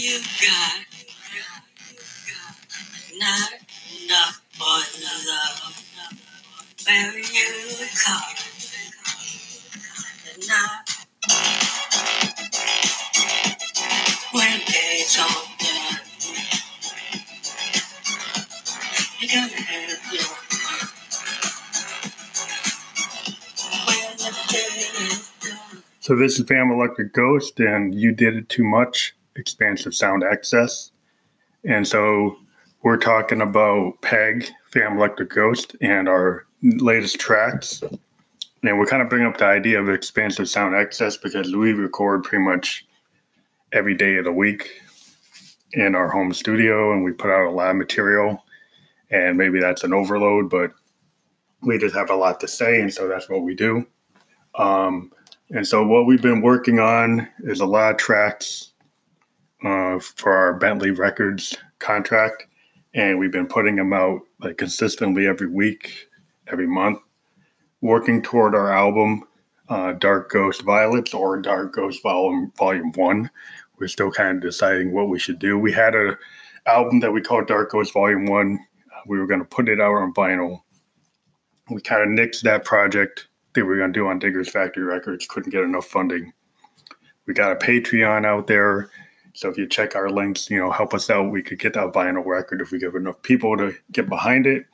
you got not enough for love. Where you come, not when it's all done. You're gonna have your. So this is Phantom Electric Ghost, and you did it too much. Expansive sound access. and so we're talking about Peg, Phantom Electric Ghost, and our latest tracks. And we're kind of bringing up the idea of expansive sound access because we record pretty much every day of the week in our home studio, and we put out a lot of material. And maybe that's an overload, but we just have a lot to say, and so that's what we do. Um, and so what we've been working on is a lot of tracks uh, for our Bentley Records contract, and we've been putting them out like consistently every week, every month, working toward our album, uh, Dark Ghost Violets or Dark Ghost Volume Volume One. We're still kind of deciding what we should do. We had a album that we called Dark Ghost Volume One. We were going to put it out on vinyl. We kind of nixed that project that we were going to do on Diggers Factory Records. Couldn't get enough funding. We got a Patreon out there. So if you check our links, you know, help us out. We could get that vinyl record if we get enough people to get behind it.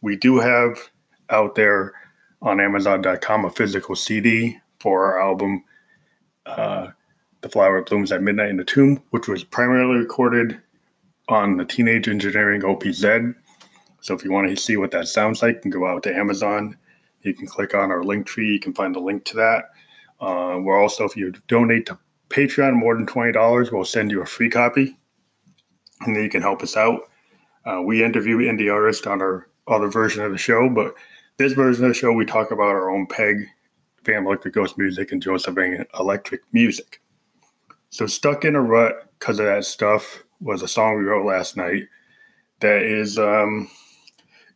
We do have out there on Amazon.com a physical CD for our album, uh, The Flower Blooms at Midnight in the Tomb, which was primarily recorded on the Teenage Engineering OPZ. So if you want to see what that sounds like, you can go out to Amazon. You can click on our link tree. You can find the link to that. Uh, we're also, if you donate to Patreon more than $20, we'll send you a free copy. And then you can help us out. Uh, we interview indie artists on our other version of the show, but this version of the show, we talk about our own Peg, Phantom Electric Ghost music, and Josephine Electric music. So, Stuck in a Rut, because of that stuff, was a song we wrote last night that is um,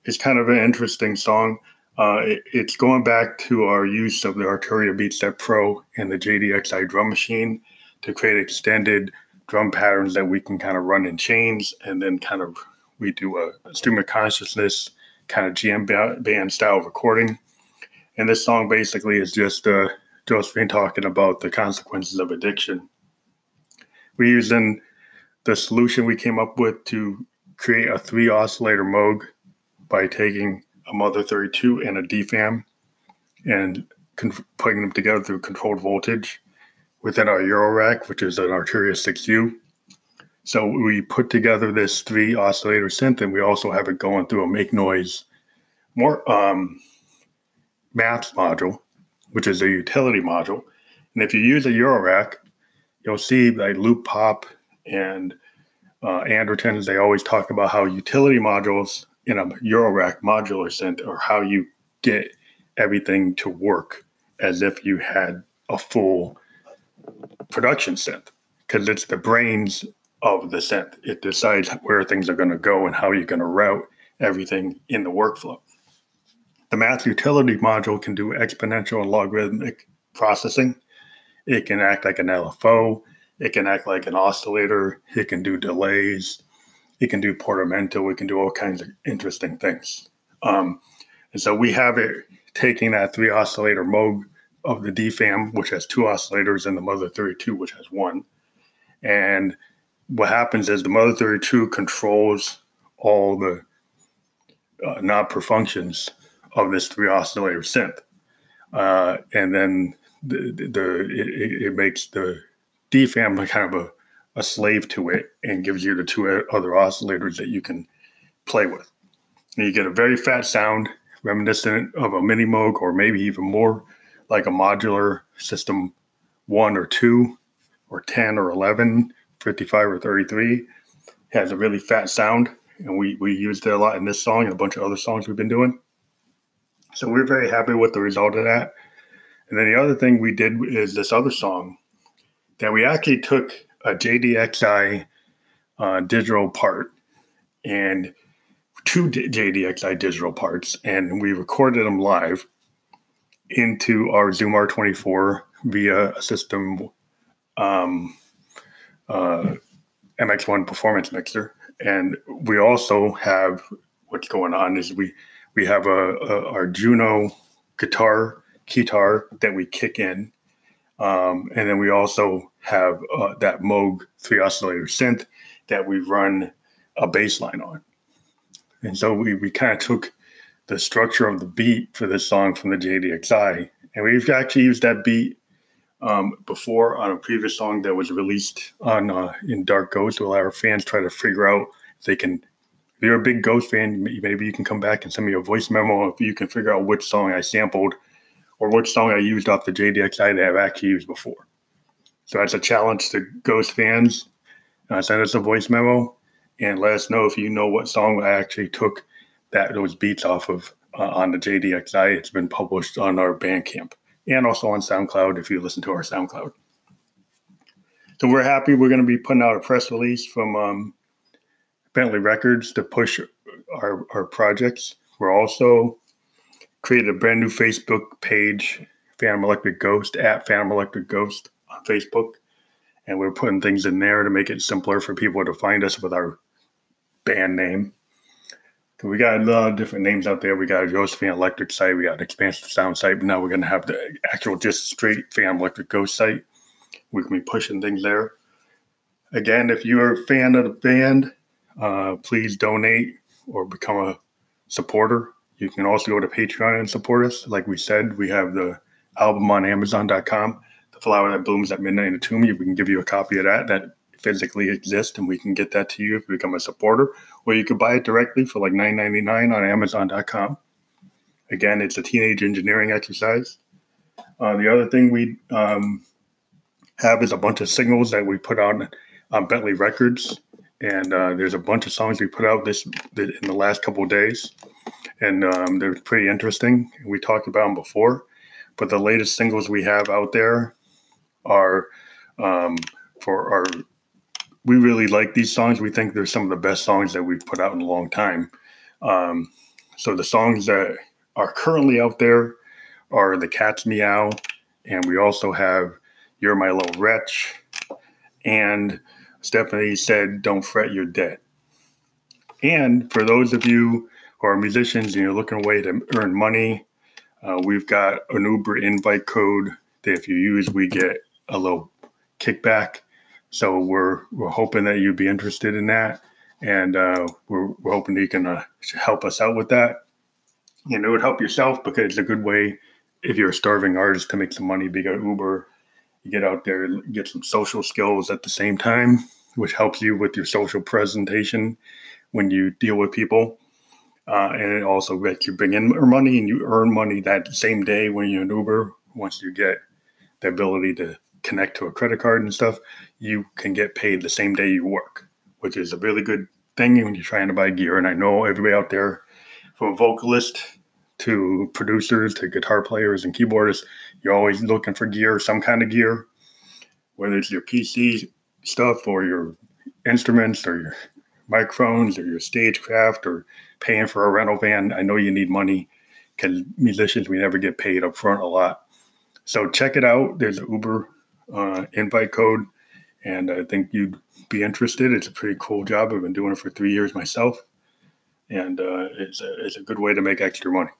is kind of an interesting song. Uh, it, it's going back to our use of the Arturia Beatstep Pro and the JDXI drum machine to create extended drum patterns that we can kind of run in chains and then kind of we do a, stream of consciousness kind of ba- band style recording. And this song basically is just uh, Josephine talking about the consequences of addiction. We're using the solution we came up with to create a three oscillator Moog by taking a Mother 32 and a DFAM and con- putting them together through controlled voltage within our Eurorack, which is an Arturia 6U. So we put together this three oscillator synth, and we also have it going through a make noise more um, Maths module, which is a utility module. And if you use a Eurorack, you'll see like Loopop and uh, Andertons, they always talk about how utility modules in a Eurorack modular synth or how you get everything to work as if you had a full production synth because it's the brains of the synth. It decides where things are going to go and how you're going to route everything in the workflow. The math utility module can do exponential and logarithmic processing. It can act like an LFO. It can act like an oscillator. It can do delays. It can do portamento. It can do all kinds of interesting things. Um, and so we have it taking that three oscillator Moog of the DFAM, which has two oscillators, and the Mother 32, which has one. And what happens is the Mother 32 controls all the uh, knob per functions of this three oscillator synth. Uh, and then the, the it, it makes the DFAM kind of a, a slave to it and gives you the two other oscillators that you can play with. And you get a very fat sound reminiscent of a mini Moog or maybe even more like a modular system one or two or 10 or 11, 55 or 33. It has a really fat sound. And we, we used it a lot in this song and a bunch of other songs we've been doing. So we're very happy with the result of that. And then the other thing we did is this other song that we actually took a JDXI uh, digital part and two JDXI digital parts, and we recorded them live into our Zoom R24 via a system um, uh, MX1 performance mixer. And we also have what's going on is we we have a, a our Juno guitar guitar that we kick in, um, and then we also have uh, that Moog three oscillator synth that we run a bass line on. And so we we kind of took the structure of the beat for this song from the JDXI, and we've actually used that beat um, before on a previous song that was released on uh, in Dark Ghost. While our fans try to figure out if they can. If you're a big Ghost fan, maybe you can come back and send me a voice memo if you can figure out which song I sampled or which song I used off the JDXI that I've actually used before. So that's a challenge to Ghost fans. Uh, send us a voice memo and let us know if you know what song I actually took that those beats off of uh, on the JDXI. It's been published on our Bandcamp and also on SoundCloud if you listen to our SoundCloud. So we're happy. We're going to be putting out a press release from um, Bentley Records to push our, our projects. We're also created a brand new Facebook page, Phantom Electric Ghost, at Phantom Electric Ghost Facebook. And we're putting things in there to make it simpler for people to find us with our band name. We got a lot of different names out there. We got a Josephine Electric site, we got an expansive sound site, but now we're going to have the actual just straight Phantom Electric Ghost site. We can be pushing things there. Again, if you're a fan of the band, uh, please donate or become a supporter. You can also go to Patreon and support us. Like we said, we have the album on Amazon.com, The Flower That Blooms at Midnight in the Tomb. We can give you a copy of that. That physically exists, and we can get that to you if you become a supporter, or you could buy it directly for like $9.99 on Amazon.com. Again, it's a teenage engineering exercise. Uh, the other thing we um, have is a bunch of singles that we put out on Bentley Records, and uh, there's a bunch of songs we put out this in the last couple days, and um, they're pretty interesting. We talked about them before, but the latest singles we have out there are um, for our we really like these songs. We think they're some of the best songs that we've put out in a long time. Um, so the songs that are currently out there are The Cat's Meow, and we also have You're My Little Wretch, and Stephanie said, Don't fret, you're dead. And for those of you who are musicians and you're looking a way to earn money, uh, we've got an Uber invite code that if you use, we get a little kickback. So we're we're hoping that you'd be interested in that, and uh, we're, we're hoping you can uh, help us out with that. And it would help yourself because it's a good way if you're a starving artist to make some money. Be an Uber, you get out there, get some social skills at the same time, which helps you with your social presentation when you deal with people. Uh, and it also lets you bring in more money and you earn money that same day when you're an Uber. Once you get the ability to connect to a credit card and stuff, you can get paid the same day you work, which is a really good thing when you're trying to buy gear. And I know everybody out there, from vocalist to producers to guitar players and keyboardists, you're always looking for gear, some kind of gear, whether it's your PC stuff or your instruments or your microphones or your stagecraft or paying for a rental van. I know you need money because musicians, we never get paid up front a lot. So check it out. There's an Uber uh, invite code, and I think you'd be interested. It's a pretty cool job. I've been doing it for three years myself, and uh, it's, a, it's a good way to make extra money.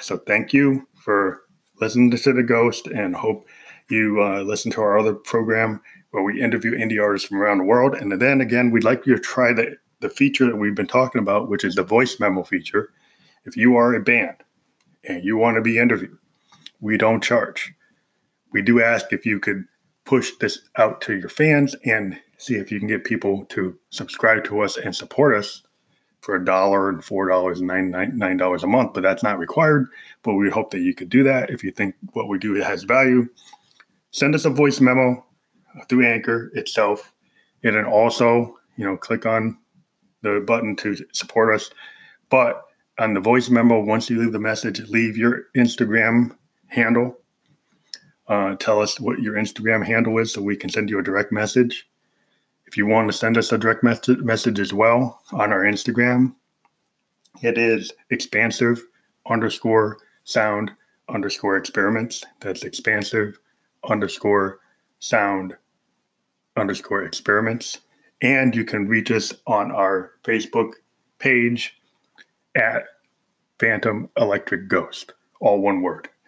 So thank you for listening to The Ghost, and hope you uh, listen to our other program where we interview indie artists from around the world. And then again, we'd like you to try the, the feature that we've been talking about, which is the voice memo feature. If you are a band and you want to be interviewed, we don't charge we do ask if you could push this out to your fans and see if you can get people to subscribe to us and support us for a dollar and four dollars and nine dollars a month. But that's not required. But we hope that you could do that if you think what we do has value. Send us a voice memo through Anchor itself, and then also you know click on the button to support us. But on the voice memo, once you leave the message, leave your Instagram handle uh, tell us what your Instagram handle is so we can send you a direct message. If you want to send us a direct message as well on our Instagram, it is expansive underscore sound underscore experiments. That's expansive underscore sound underscore experiments. And you can reach us on our Facebook page at Phantom Electric Ghost, all one word.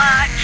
much.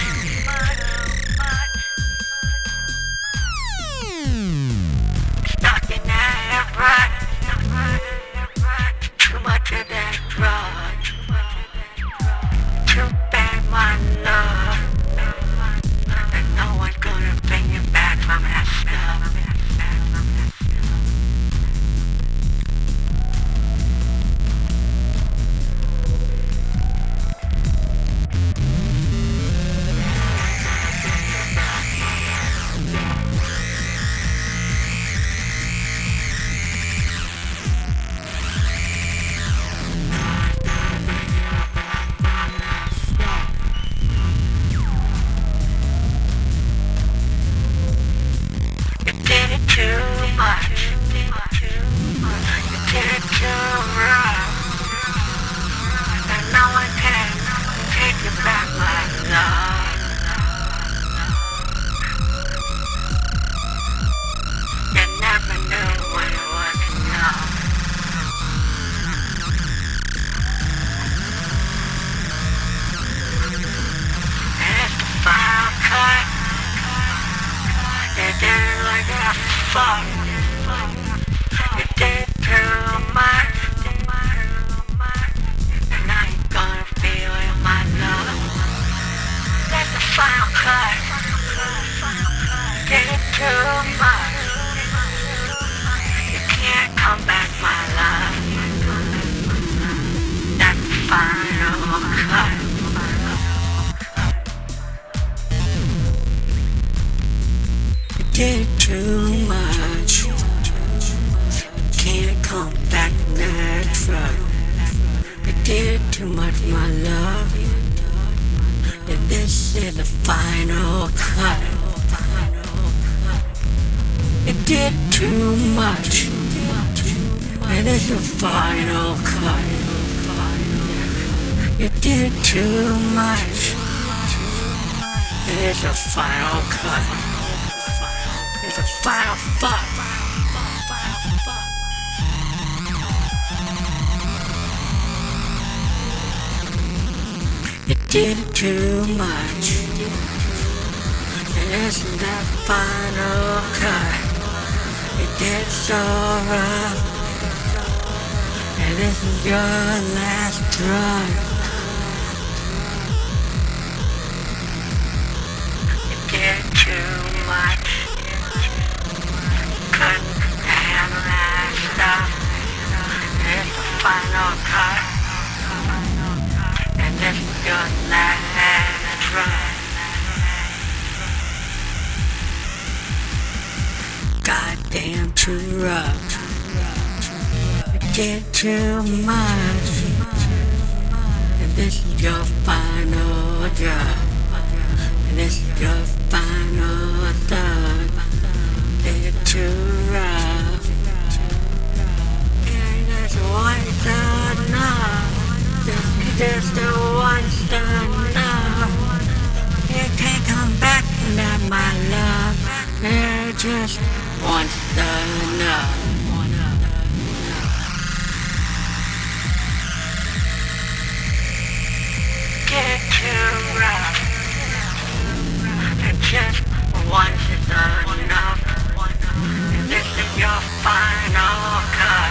did too much. Can't come back natural. I did too much, my love. And this is the final cut. It did too much. And it's the final cut. It did too much. It is the final cut is a foul fuck. You did too much. And it's that final cut. It did so rough. And this is your last drug. It did too final cut. And this is your last run. Goddamn too rough. Get too much. And this is your final drop. And this is your final thought. Get too Just the one's enough. You can't come back now, my love. You're just once enough. Get too rough. Just once is enough. This is your final cut.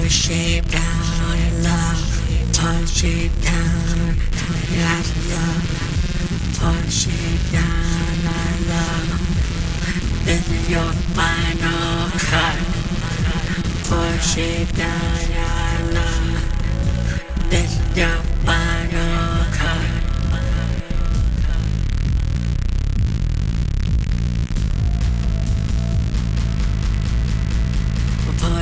Push it down in love. Push it down. That's love. Push it down in love. This is your final cut. Push it down in love. This is your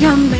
Yeah,